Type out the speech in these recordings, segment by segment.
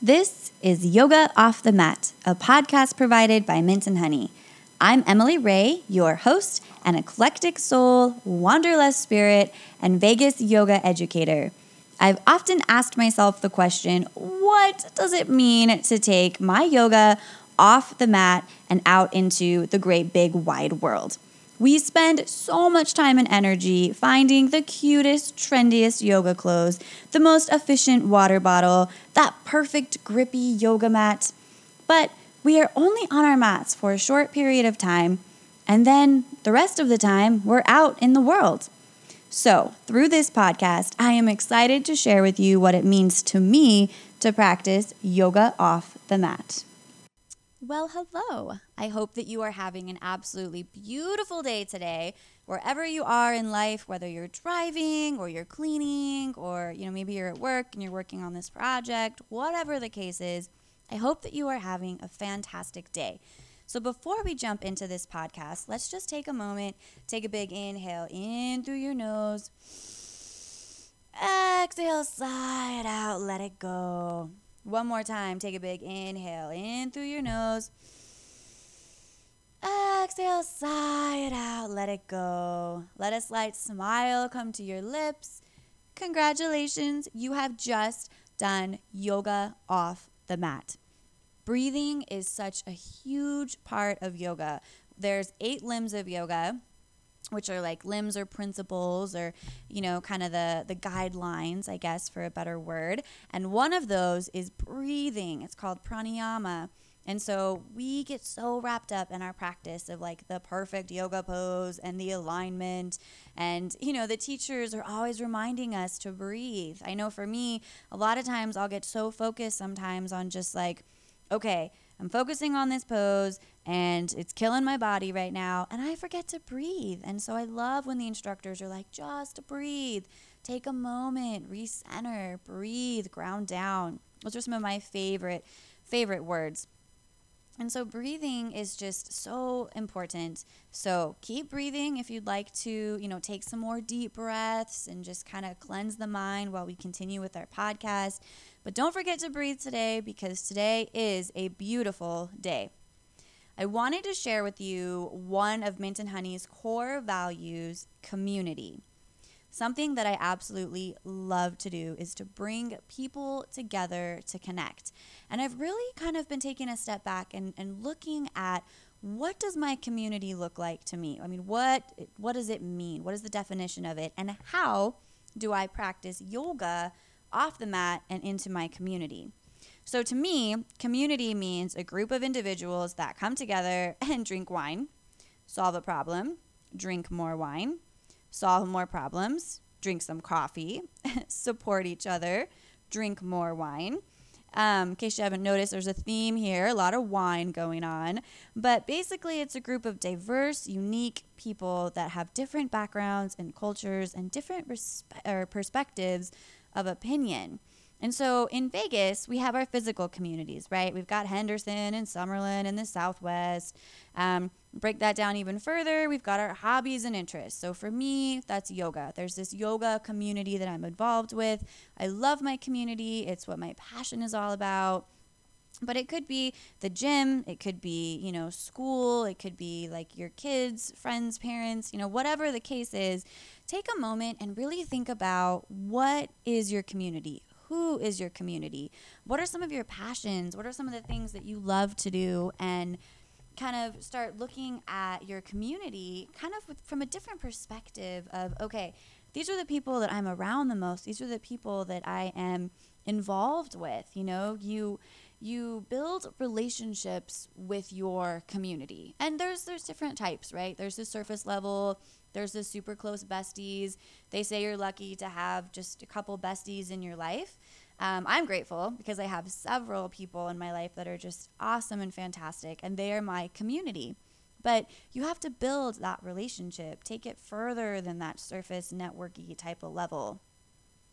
This is Yoga Off the Mat, a podcast provided by Mint and Honey. I'm Emily Ray, your host, an eclectic soul, wanderlust spirit, and Vegas yoga educator. I've often asked myself the question what does it mean to take my yoga off the mat and out into the great big wide world? We spend so much time and energy finding the cutest, trendiest yoga clothes, the most efficient water bottle, that perfect grippy yoga mat. But we are only on our mats for a short period of time, and then the rest of the time we're out in the world. So, through this podcast, I am excited to share with you what it means to me to practice yoga off the mat. Well, hello. I hope that you are having an absolutely beautiful day today, wherever you are in life, whether you're driving or you're cleaning or, you know, maybe you're at work and you're working on this project, whatever the case is. I hope that you are having a fantastic day. So, before we jump into this podcast, let's just take a moment, take a big inhale in through your nose. Exhale, sigh it out, let it go. One more time. Take a big inhale in through your nose. Exhale, sigh it out, let it go. Let a slight smile come to your lips. Congratulations, you have just done yoga off the mat. Breathing is such a huge part of yoga. There's eight limbs of yoga which are like limbs or principles or you know kind of the the guidelines i guess for a better word. And one of those is breathing. It's called pranayama. And so we get so wrapped up in our practice of like the perfect yoga pose and the alignment. And you know the teachers are always reminding us to breathe. I know for me a lot of times i'll get so focused sometimes on just like okay I'm focusing on this pose and it's killing my body right now. And I forget to breathe. And so I love when the instructors are like, just breathe, take a moment, recenter, breathe, ground down. Those are some of my favorite, favorite words. And so breathing is just so important. So keep breathing if you'd like to, you know, take some more deep breaths and just kind of cleanse the mind while we continue with our podcast. But don't forget to breathe today because today is a beautiful day. I wanted to share with you one of Mint and Honey's core values community. Something that I absolutely love to do is to bring people together to connect. And I've really kind of been taking a step back and, and looking at what does my community look like to me? I mean, what what does it mean? What is the definition of it? And how do I practice yoga off the mat and into my community. So to me, community means a group of individuals that come together and drink wine, solve a problem, drink more wine, solve more problems, drink some coffee, support each other, drink more wine. Um, in case you haven't noticed, there's a theme here, a lot of wine going on. But basically, it's a group of diverse, unique people that have different backgrounds and cultures and different respe- perspectives of opinion. And so in Vegas, we have our physical communities, right? We've got Henderson and Summerlin in the Southwest. Um, break that down even further, we've got our hobbies and interests. So for me, that's yoga. There's this yoga community that I'm involved with. I love my community, it's what my passion is all about. But it could be the gym, it could be, you know, school, it could be like your kids, friends, parents, you know, whatever the case is take a moment and really think about what is your community? Who is your community? What are some of your passions? What are some of the things that you love to do? And kind of start looking at your community kind of with, from a different perspective of, okay, these are the people that I'm around the most. These are the people that I am involved with. You know, you you build relationships with your community. And there's there's different types, right? There's the surface level, there's the super close besties. They say you're lucky to have just a couple besties in your life. Um, I'm grateful because I have several people in my life that are just awesome and fantastic, and they are my community. But you have to build that relationship, take it further than that surface networky type of level.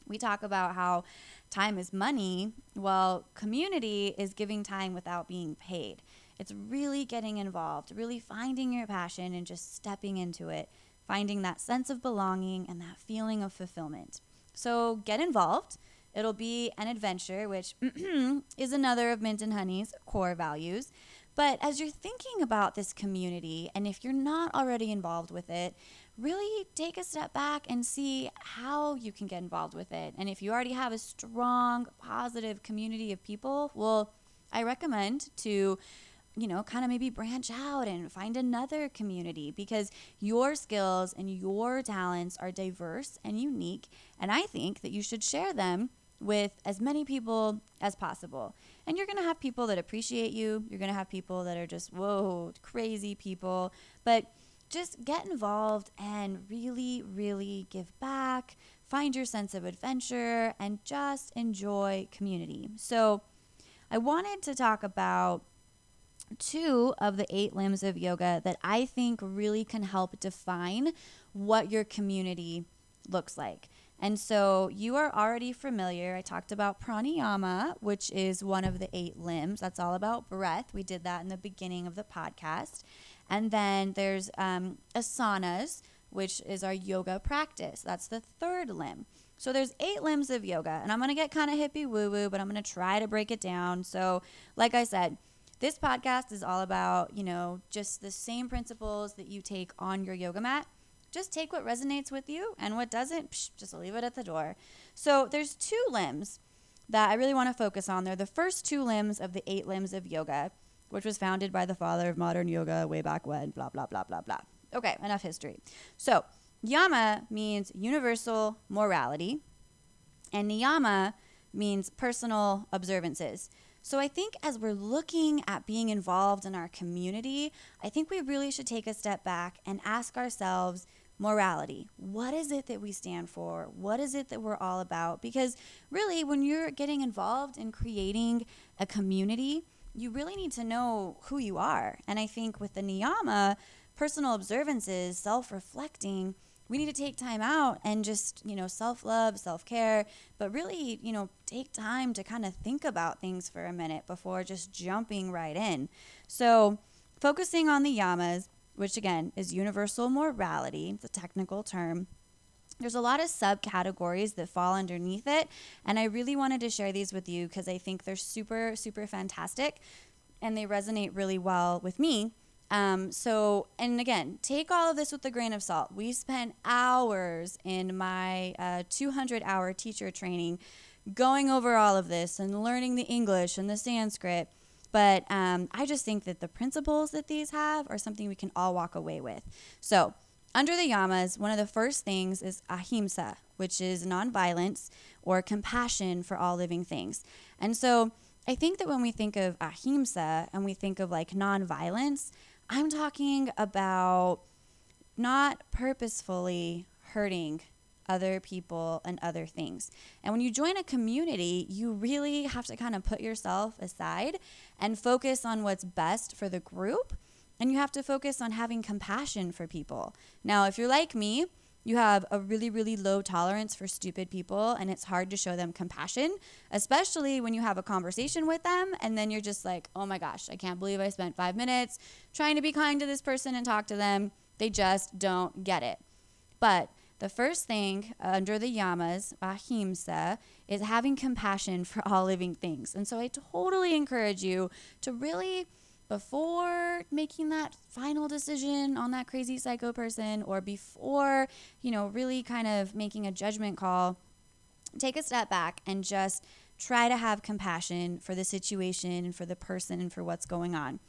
We talk about how time is money. Well, community is giving time without being paid. It's really getting involved, really finding your passion and just stepping into it finding that sense of belonging and that feeling of fulfillment. So get involved. It'll be an adventure, which is another of Mint and Honey's core values. But as you're thinking about this community, and if you're not already involved with it, really take a step back and see how you can get involved with it. And if you already have a strong, positive community of people, well, I recommend to you know, kind of maybe branch out and find another community because your skills and your talents are diverse and unique. And I think that you should share them with as many people as possible. And you're going to have people that appreciate you. You're going to have people that are just, whoa, crazy people. But just get involved and really, really give back. Find your sense of adventure and just enjoy community. So, I wanted to talk about two of the eight limbs of yoga that I think really can help define what your community looks like. And so you are already familiar. I talked about pranayama, which is one of the eight limbs. That's all about breath. We did that in the beginning of the podcast. And then there's um, asanas, which is our yoga practice. That's the third limb. So there's eight limbs of yoga, and I'm gonna get kind of hippie woo woo, but I'm gonna try to break it down. So, like I said, this podcast is all about, you know, just the same principles that you take on your yoga mat. Just take what resonates with you and what doesn't, psh, just leave it at the door. So there's two limbs that I really want to focus on. They're the first two limbs of the eight limbs of yoga, which was founded by the father of modern yoga way back when, blah, blah, blah, blah, blah. Okay, enough history. So, yama means universal morality, and niyama means personal observances. So I think as we're looking at being involved in our community, I think we really should take a step back and ask ourselves morality. What is it that we stand for? What is it that we're all about? Because really, when you're getting involved in creating a community, you really need to know who you are. And I think with the niyama, personal observances, self reflecting, we need to take time out and just, you know, self love, self care, but really, you know, take time to kind of think about things for a minute before just jumping right in. So, focusing on the yamas, which again is universal morality, a technical term. There's a lot of subcategories that fall underneath it, and I really wanted to share these with you because I think they're super, super fantastic and they resonate really well with me um, so, and again, take all of this with a grain of salt. We spent hours in my uh, 200 hour teacher training going over all of this and learning the English and the Sanskrit. But um, I just think that the principles that these have are something we can all walk away with. So, under the yamas, one of the first things is ahimsa, which is nonviolence or compassion for all living things. And so, I think that when we think of ahimsa and we think of like nonviolence, I'm talking about not purposefully hurting other people and other things. And when you join a community, you really have to kind of put yourself aside and focus on what's best for the group. And you have to focus on having compassion for people. Now, if you're like me, you have a really, really low tolerance for stupid people, and it's hard to show them compassion, especially when you have a conversation with them and then you're just like, oh my gosh, I can't believe I spent five minutes trying to be kind to this person and talk to them. They just don't get it. But the first thing under the yamas, ahimsa, is having compassion for all living things. And so I totally encourage you to really before making that final decision on that crazy psycho person or before, you know, really kind of making a judgment call, take a step back and just try to have compassion for the situation and for the person and for what's going on.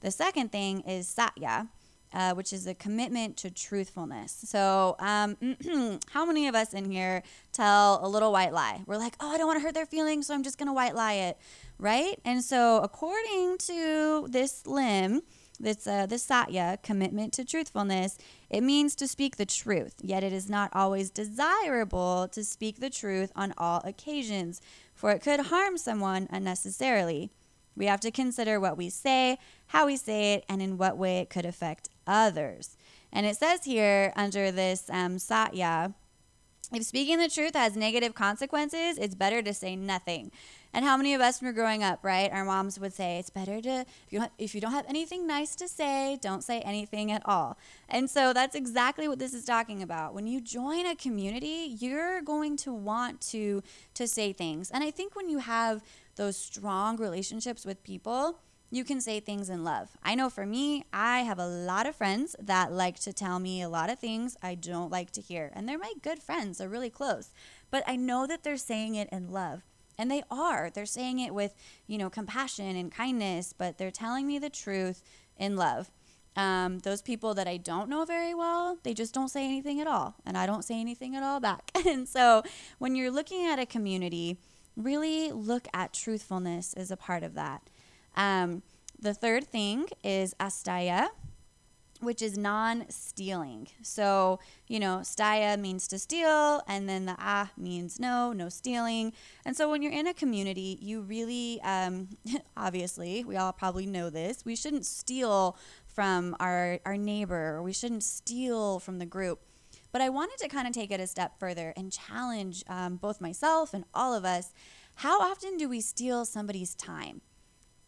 The second thing is satya. Uh, which is a commitment to truthfulness. So, um, how many of us in here tell a little white lie? We're like, oh, I don't want to hurt their feelings, so I'm just going to white lie it right? And so, according to this limb, this uh, satya commitment to truthfulness, it means to speak the truth. Yet it is not always desirable to speak the truth on all occasions, for it could harm someone unnecessarily. We have to consider what we say, how we say it, and in what way it could affect others. And it says here under this um, satya if speaking the truth has negative consequences, it's better to say nothing. And how many of us, when we are growing up, right, our moms would say, it's better to, if you, don't, if you don't have anything nice to say, don't say anything at all. And so that's exactly what this is talking about. When you join a community, you're going to want to, to say things. And I think when you have those strong relationships with people, you can say things in love. I know for me, I have a lot of friends that like to tell me a lot of things I don't like to hear. And they're my good friends, they're really close. But I know that they're saying it in love. And they are. They're saying it with, you know, compassion and kindness, but they're telling me the truth in love. Um, those people that I don't know very well, they just don't say anything at all. And I don't say anything at all back. and so when you're looking at a community, really look at truthfulness as a part of that. Um, the third thing is asteya, which is non stealing. So, you know, steya means to steal, and then the ah means no, no stealing. And so, when you're in a community, you really, um, obviously, we all probably know this, we shouldn't steal from our, our neighbor, or we shouldn't steal from the group. But I wanted to kind of take it a step further and challenge um, both myself and all of us. How often do we steal somebody's time?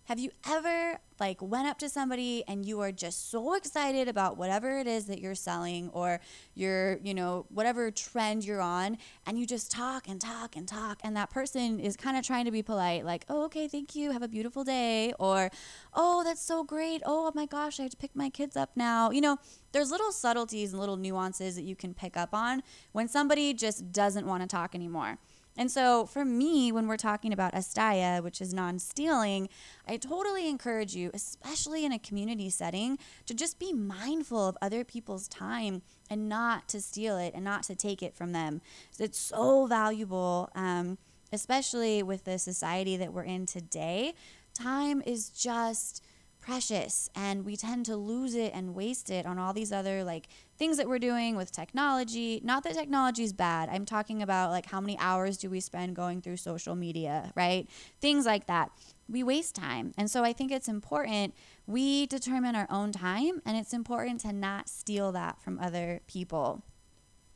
Have you ever like went up to somebody and you are just so excited about whatever it is that you're selling or your, you know, whatever trend you're on and you just talk and talk and talk and that person is kind of trying to be polite like, "Oh, okay, thank you. Have a beautiful day." Or, "Oh, that's so great. Oh, my gosh, I have to pick my kids up now." You know, there's little subtleties and little nuances that you can pick up on when somebody just doesn't want to talk anymore. And so, for me, when we're talking about asteya, which is non stealing, I totally encourage you, especially in a community setting, to just be mindful of other people's time and not to steal it and not to take it from them. It's so valuable, um, especially with the society that we're in today. Time is just precious and we tend to lose it and waste it on all these other like things that we're doing with technology. Not that technology is bad. I'm talking about like how many hours do we spend going through social media right? Things like that. We waste time. And so i think it's important we determine our own time and it's important to not steal that from other people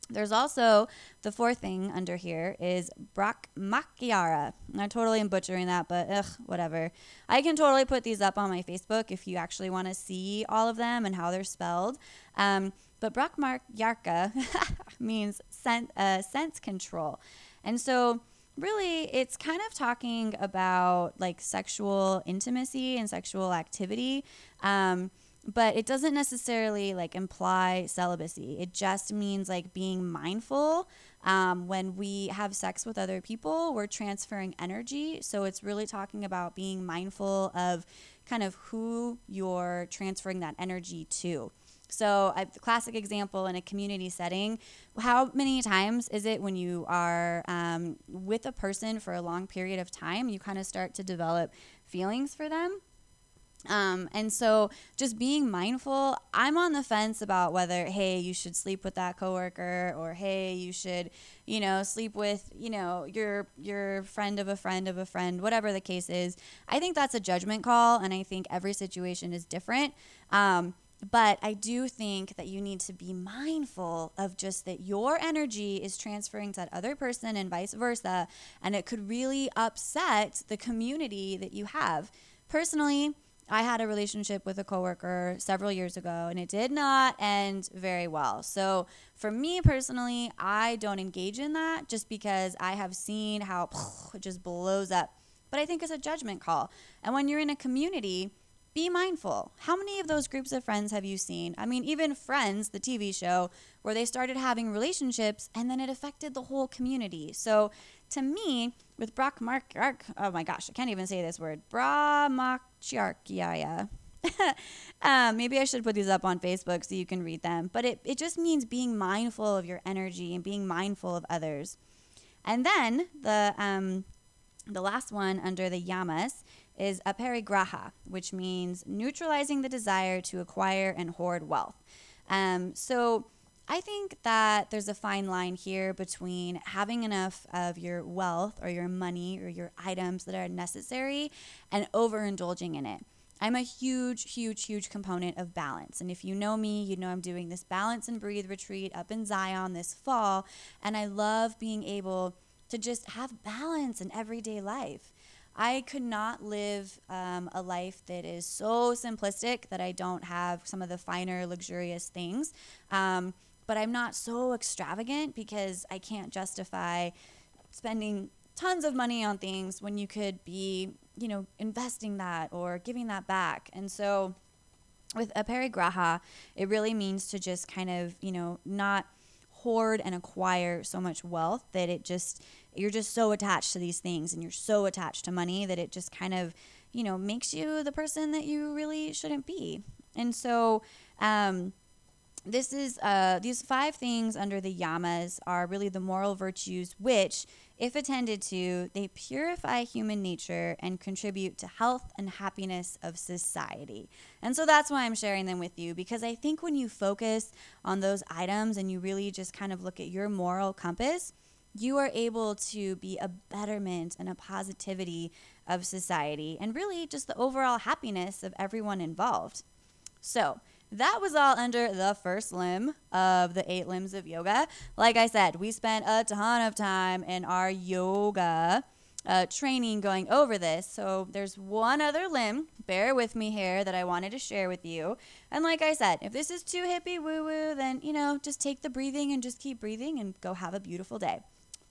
there's also the fourth thing under here is Brahmacharya. I totally am butchering that, but ugh, whatever. I can totally put these up on my Facebook if you actually want to see all of them and how they're spelled. Um, but Brahmacharya means sen- uh, sense control. And so, really, it's kind of talking about like sexual intimacy and sexual activity. Um, but it doesn't necessarily like imply celibacy. It just means like being mindful. Um, when we have sex with other people, we're transferring energy. So it's really talking about being mindful of kind of who you're transferring that energy to. So, a classic example in a community setting how many times is it when you are um, with a person for a long period of time, you kind of start to develop feelings for them? Um, and so just being mindful, I'm on the fence about whether, hey, you should sleep with that coworker or hey, you should, you know, sleep with, you know, your your friend of a friend of a friend, whatever the case is. I think that's a judgment call and I think every situation is different. Um, but I do think that you need to be mindful of just that your energy is transferring to that other person and vice versa. And it could really upset the community that you have. Personally, I had a relationship with a coworker several years ago and it did not end very well. So, for me personally, I don't engage in that just because I have seen how it just blows up. But I think it's a judgment call. And when you're in a community, be mindful. How many of those groups of friends have you seen? I mean, even Friends, the TV show, where they started having relationships and then it affected the whole community. So, to me, with Brahmacharya, oh my gosh, I can't even say this word, Brahmacharya. um, maybe I should put these up on Facebook so you can read them. But it, it just means being mindful of your energy and being mindful of others. And then the um, the last one under the yamas is aparigraha, which means neutralizing the desire to acquire and hoard wealth. Um, so I think that there's a fine line here between having enough of your wealth or your money or your items that are necessary and overindulging in it. I'm a huge, huge, huge component of balance. And if you know me, you know I'm doing this balance and breathe retreat up in Zion this fall. And I love being able to just have balance in everyday life. I could not live um, a life that is so simplistic that I don't have some of the finer, luxurious things. Um, but I'm not so extravagant because I can't justify spending tons of money on things when you could be, you know, investing that or giving that back. And so with aparigraha, it really means to just kind of, you know, not hoard and acquire so much wealth that it just you're just so attached to these things and you're so attached to money that it just kind of, you know, makes you the person that you really shouldn't be. And so um this is uh, these five things under the yamas are really the moral virtues which if attended to they purify human nature and contribute to health and happiness of society. And so that's why i'm sharing them with you because i think when you focus on those items and you really just kind of look at your moral compass you are able to be a betterment and a positivity of society and really just the overall happiness of everyone involved. So that was all under the first limb of the eight limbs of yoga. Like I said, we spent a ton of time in our yoga uh, training going over this. So there's one other limb, bear with me here, that I wanted to share with you. And like I said, if this is too hippie woo woo, then, you know, just take the breathing and just keep breathing and go have a beautiful day.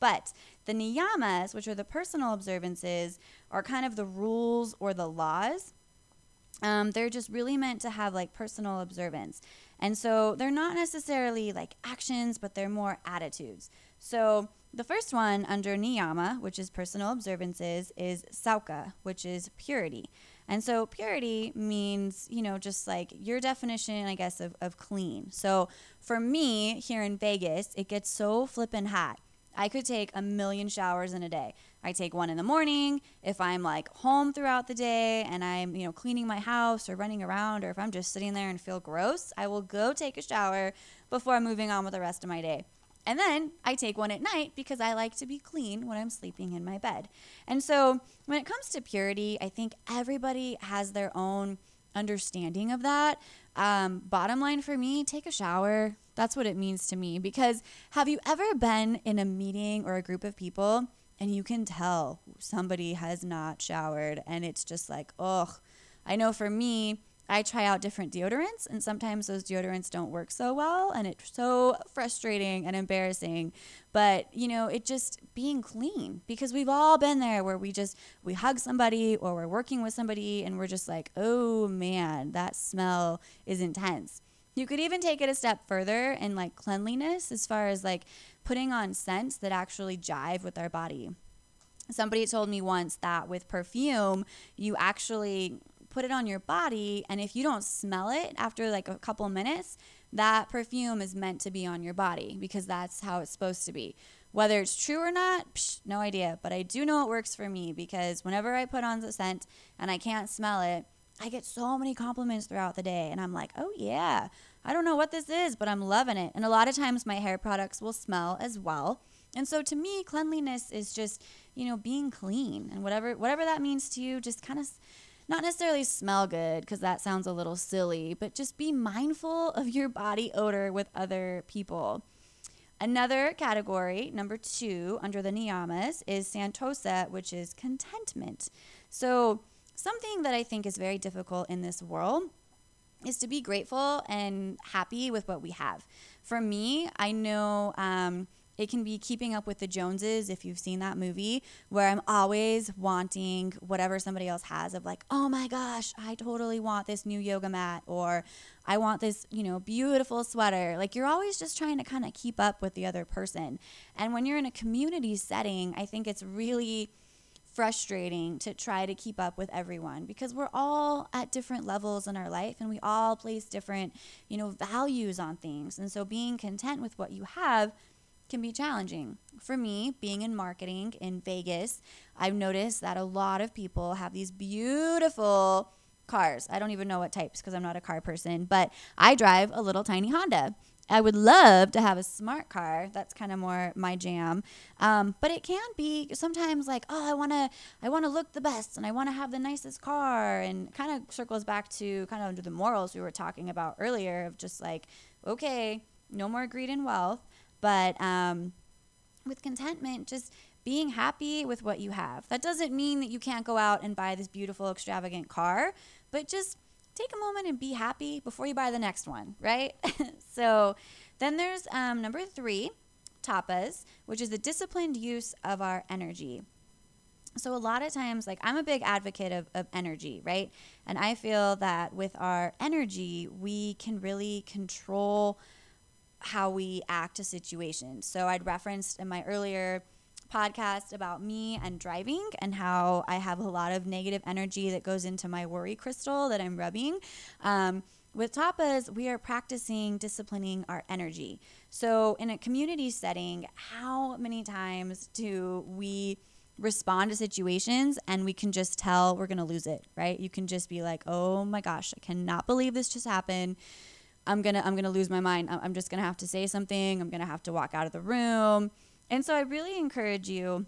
But the niyamas, which are the personal observances, are kind of the rules or the laws um, they're just really meant to have like personal observance. And so they're not necessarily like actions, but they're more attitudes. So the first one under niyama, which is personal observances, is saucha, which is purity. And so purity means, you know, just like your definition, I guess, of, of clean. So for me here in Vegas, it gets so flippin' hot. I could take a million showers in a day. I take one in the morning. If I'm like home throughout the day and I'm, you know, cleaning my house or running around, or if I'm just sitting there and feel gross, I will go take a shower before moving on with the rest of my day. And then I take one at night because I like to be clean when I'm sleeping in my bed. And so when it comes to purity, I think everybody has their own understanding of that. Um, bottom line for me, take a shower. That's what it means to me. Because have you ever been in a meeting or a group of people and you can tell somebody has not showered and it's just like oh, i know for me i try out different deodorants and sometimes those deodorants don't work so well and it's so frustrating and embarrassing but you know it just being clean because we've all been there where we just we hug somebody or we're working with somebody and we're just like oh man that smell is intense you could even take it a step further in like cleanliness as far as like putting on scents that actually jive with our body. Somebody told me once that with perfume, you actually put it on your body, and if you don't smell it after like a couple minutes, that perfume is meant to be on your body because that's how it's supposed to be. Whether it's true or not, psh, no idea. But I do know it works for me because whenever I put on the scent and I can't smell it, I get so many compliments throughout the day. And I'm like, oh, yeah, I don't know what this is, but I'm loving it. And a lot of times my hair products will smell as well. And so to me, cleanliness is just, you know, being clean and whatever whatever that means to you, just kind of not necessarily smell good because that sounds a little silly, but just be mindful of your body odor with other people. Another category, number two, under the niyamas, is santosa, which is contentment. So, something that I think is very difficult in this world is to be grateful and happy with what we have. For me, I know um, it can be keeping up with the Joneses if you've seen that movie, where I'm always wanting whatever somebody else has of like, oh my gosh, I totally want this new yoga mat, or I want this, you know, beautiful sweater. Like you're always just trying to kind of keep up with the other person. And when you're in a community setting, I think it's really frustrating to try to keep up with everyone because we're all at different levels in our life and we all place different, you know, values on things. And so being content with what you have can be challenging. For me, being in marketing in Vegas, I've noticed that a lot of people have these beautiful cars. I don't even know what types because I'm not a car person, but I drive a little tiny Honda. I would love to have a smart car. That's kind of more my jam. Um, but it can be sometimes like, oh, I want to, I want to look the best, and I want to have the nicest car, and kind of circles back to kind of the morals we were talking about earlier of just like, okay, no more greed and wealth, but um, with contentment, just being happy with what you have. That doesn't mean that you can't go out and buy this beautiful, extravagant car, but just take a moment and be happy before you buy the next one, right? so then there's um, number three, tapas, which is the disciplined use of our energy. So a lot of times, like I'm a big advocate of, of energy, right? And I feel that with our energy, we can really control how we act to situations. So I'd referenced in my earlier podcast about me and driving and how I have a lot of negative energy that goes into my worry crystal that I'm rubbing. Um, with tapas, we are practicing disciplining our energy. So, in a community setting, how many times do we respond to situations and we can just tell we're going to lose it, right? You can just be like, "Oh my gosh, I cannot believe this just happened." I'm to I'm to lose my mind. I'm just to have to say something. I'm to have to walk out of the room. And so I really encourage you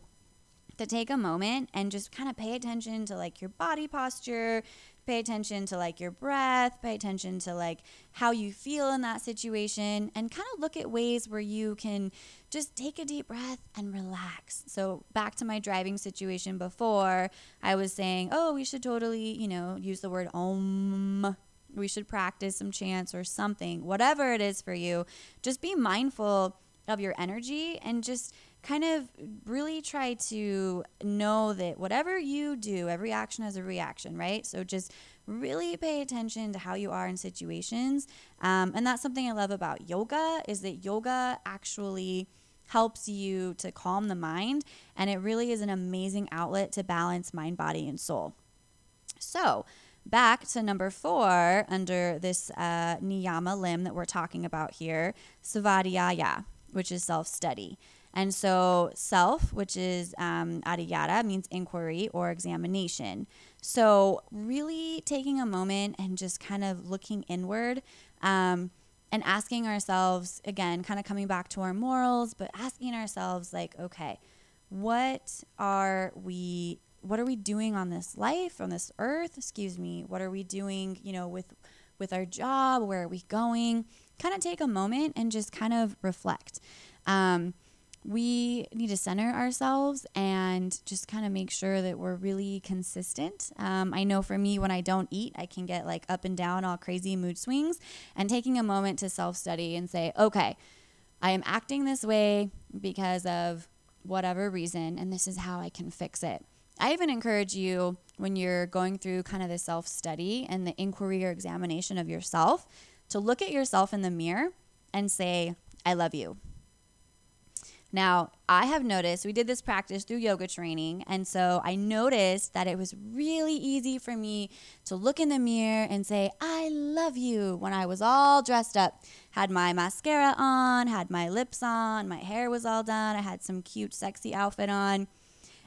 to take a moment and just kind of pay attention to like your body posture, pay attention to like your breath, pay attention to like how you feel in that situation, and kind of look at ways where you can just take a deep breath and relax. So, back to my driving situation before, I was saying, oh, we should totally, you know, use the word om. We should practice some chants or something, whatever it is for you. Just be mindful of your energy and just kind of really try to know that whatever you do, every action has a reaction, right? So just really pay attention to how you are in situations. Um, and that's something I love about yoga is that yoga actually helps you to calm the mind and it really is an amazing outlet to balance mind, body, and soul. So, back to number four under this uh, niyama limb that we're talking about here, svadhyaya which is self study. And so, self, which is um, adhyaya, means inquiry or examination. So, really taking a moment and just kind of looking inward um, and asking ourselves, again, kind of coming back to our morals, but asking ourselves, like, okay, what are we what are we doing on this life on this earth excuse me what are we doing you know with with our job where are we going kind of take a moment and just kind of reflect. Um, we need to center ourselves and just kind of make sure that we're really consistent. Um, I know for me, when I don't eat, I can get like up and down, all crazy mood swings. And taking a moment to self study and say, okay, I am acting this way because of whatever reason, and this is how I can fix it. I even encourage you when you're going through kind of the self study and the inquiry or examination of yourself to look at yourself in the mirror and say, I love you. Now, I have noticed we did this practice through yoga training, and so I noticed that it was really easy for me to look in the mirror and say, I love you when I was all dressed up. Had my mascara on, had my lips on, my hair was all done, I had some cute, sexy outfit on.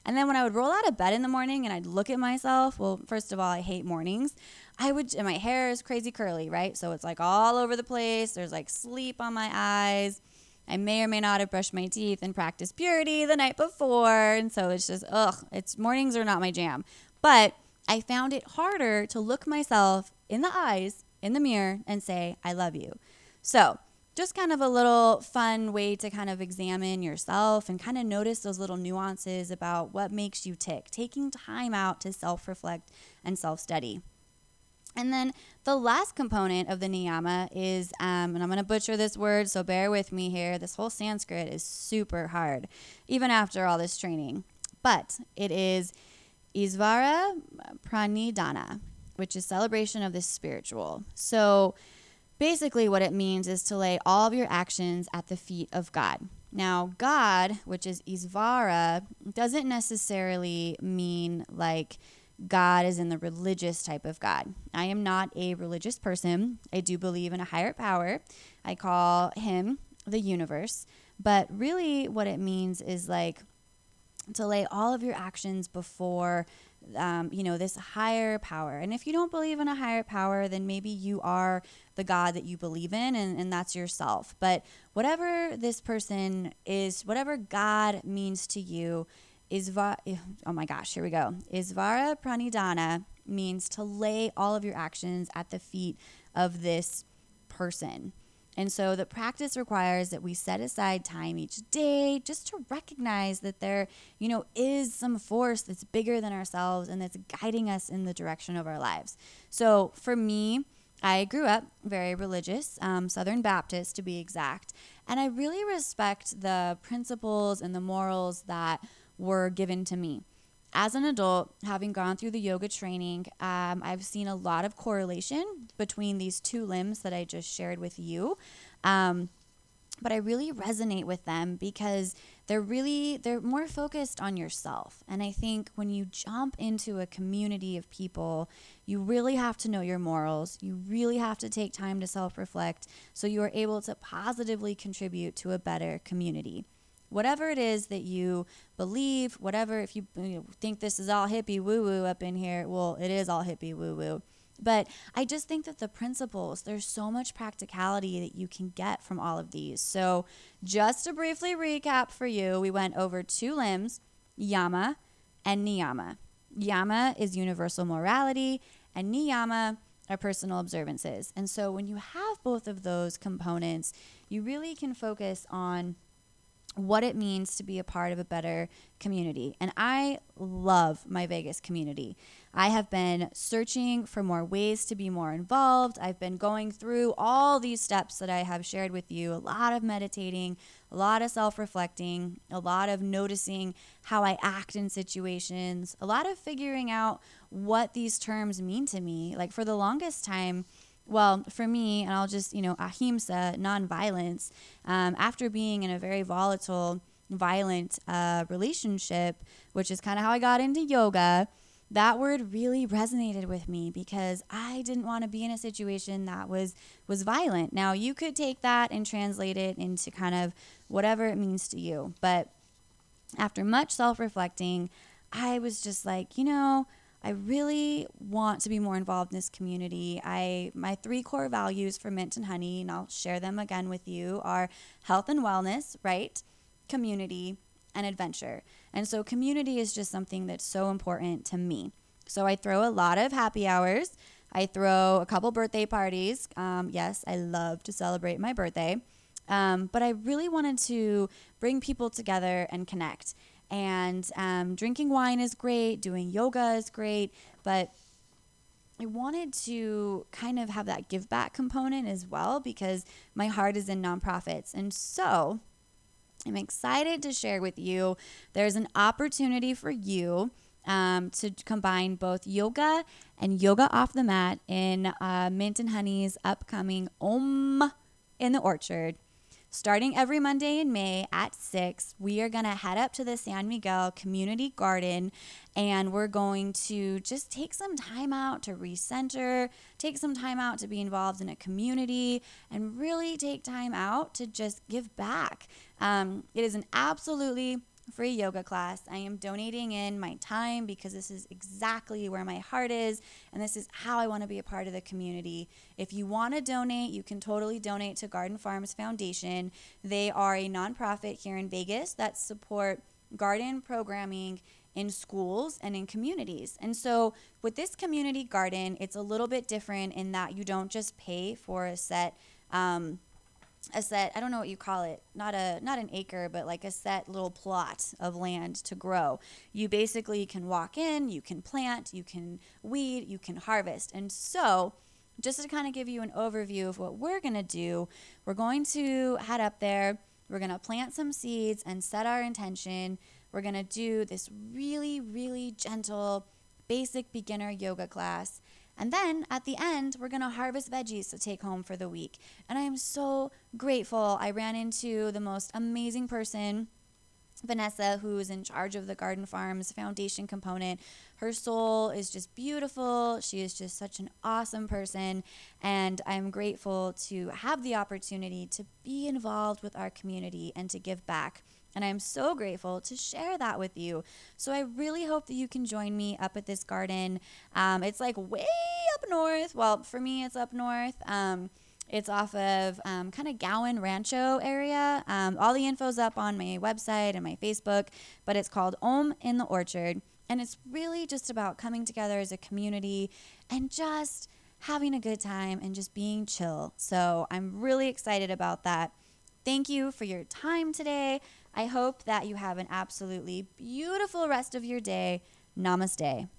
And then when I would roll out of bed in the morning and I'd look at myself, well, first of all, I hate mornings. I would, and my hair is crazy curly, right? So it's like all over the place. There's like sleep on my eyes. I may or may not have brushed my teeth and practiced purity the night before. And so it's just, ugh, it's mornings are not my jam. But I found it harder to look myself in the eyes, in the mirror, and say, I love you. So just kind of a little fun way to kind of examine yourself and kind of notice those little nuances about what makes you tick, taking time out to self reflect and self study. And then the last component of the niyama is, um, and I'm going to butcher this word, so bear with me here. This whole Sanskrit is super hard, even after all this training. But it is Isvara Pranidhana, which is celebration of the spiritual. So Basically, what it means is to lay all of your actions at the feet of God. Now, God, which is Isvara, doesn't necessarily mean like God is in the religious type of God. I am not a religious person. I do believe in a higher power. I call him the universe. But really, what it means is like to lay all of your actions before um, you know, this higher power. And if you don't believe in a higher power, then maybe you are the God that you believe in, and, and that's yourself. But whatever this person is, whatever God means to you, is va- oh my gosh, here we go. Isvara pranidhana means to lay all of your actions at the feet of this person. And so the practice requires that we set aside time each day just to recognize that there, you know, is some force that's bigger than ourselves and that's guiding us in the direction of our lives. So for me, I grew up very religious, um, Southern Baptist to be exact, and I really respect the principles and the morals that were given to me as an adult, having gone through the yoga training, um, I've seen a lot of correlation between these two limbs that I just shared with you. Um, but I really resonate with them because they're really they're more focused on yourself. And I think when you jump into a community of people, you really have to know your morals. You really have to take time to self-reflect so you are able to positively contribute to a better community whatever it is that you believe, whatever, if you, you know, think this is all hippie woo woo up in here, well, it is all hippie woo woo. But I just think that the principles, there's so much practicality that you can get from all of these. So, just to briefly recap for you, we went over two limbs, yama and niyama. Yama is universal morality, and niyama are personal observances. And so, when you have both of those components, you really can focus on what it means to be a part of a better community. And I love my Vegas community. I have been searching for more ways to be more involved. I've been going through all these steps that I have shared with you a lot of meditating, a lot of self reflecting, a lot of noticing how I act in situations, a lot of figuring out what these terms mean to me. Like for the longest time, well, for me, and I'll just, you know, ahimsa, nonviolence, um, after being in a very volatile, violent uh, relationship, which is kind of how I got into yoga, that word really resonated with me because I didn't want to be in a situation that was was violent. Now, you could take that and translate it into kind of whatever it means to you, but after much self-reflecting, I was just like, you know, I really want to be more involved in this community. I my three core values for Mint and Honey, and I'll share them again with you, are health and wellness, right? Community and adventure. And so community is just something that's so important to me. So I throw a lot of happy hours. I throw a couple birthday parties. Um, yes, I love to celebrate my birthday. Um, but I really wanted to bring people together and connect. And um, drinking wine is great, doing yoga is great, but I wanted to kind of have that give back component as well because my heart is in nonprofits. And so I'm excited to share with you there's an opportunity for you um, to combine both yoga and yoga off the mat in uh, Mint and Honey's upcoming Om in the Orchard Starting every Monday in May at 6, we are going to head up to the San Miguel Community Garden and we're going to just take some time out to recenter, take some time out to be involved in a community, and really take time out to just give back. Um, it is an absolutely free yoga class. I am donating in my time because this is exactly where my heart is and this is how I want to be a part of the community. If you want to donate, you can totally donate to Garden Farms Foundation. They are a nonprofit here in Vegas that support garden programming in schools and in communities. And so with this community garden, it's a little bit different in that you don't just pay for a set um, a set i don't know what you call it not a not an acre but like a set little plot of land to grow. You basically can walk in you can plant you can weed you can harvest. And so just to kind of give you an overview of what we're going to do we're going to head up there we're going to plant some seeds and set our intention. We're going to do this really really gentle basic beginner yoga class and then at the end, we're going to harvest veggies to take home for the week. And I am so grateful. I ran into the most amazing person, Vanessa, who is in charge of the Garden Farms Foundation component. Her soul is just beautiful. She is just such an awesome person. And I'm grateful to have the opportunity to be involved with our community and to give back. And I'm so grateful to share that with you. So I really hope that you can join me up at this garden. Um, it's like way up north. Well, for me, it's up north. Um, it's off of um, kind of Gowan Rancho area. Um, all the info's up on my website and my Facebook, but it's called Om in the Orchard. And it's really just about coming together as a community and just having a good time and just being chill. So I'm really excited about that. Thank you for your time today. I hope that you have an absolutely beautiful rest of your day. Namaste.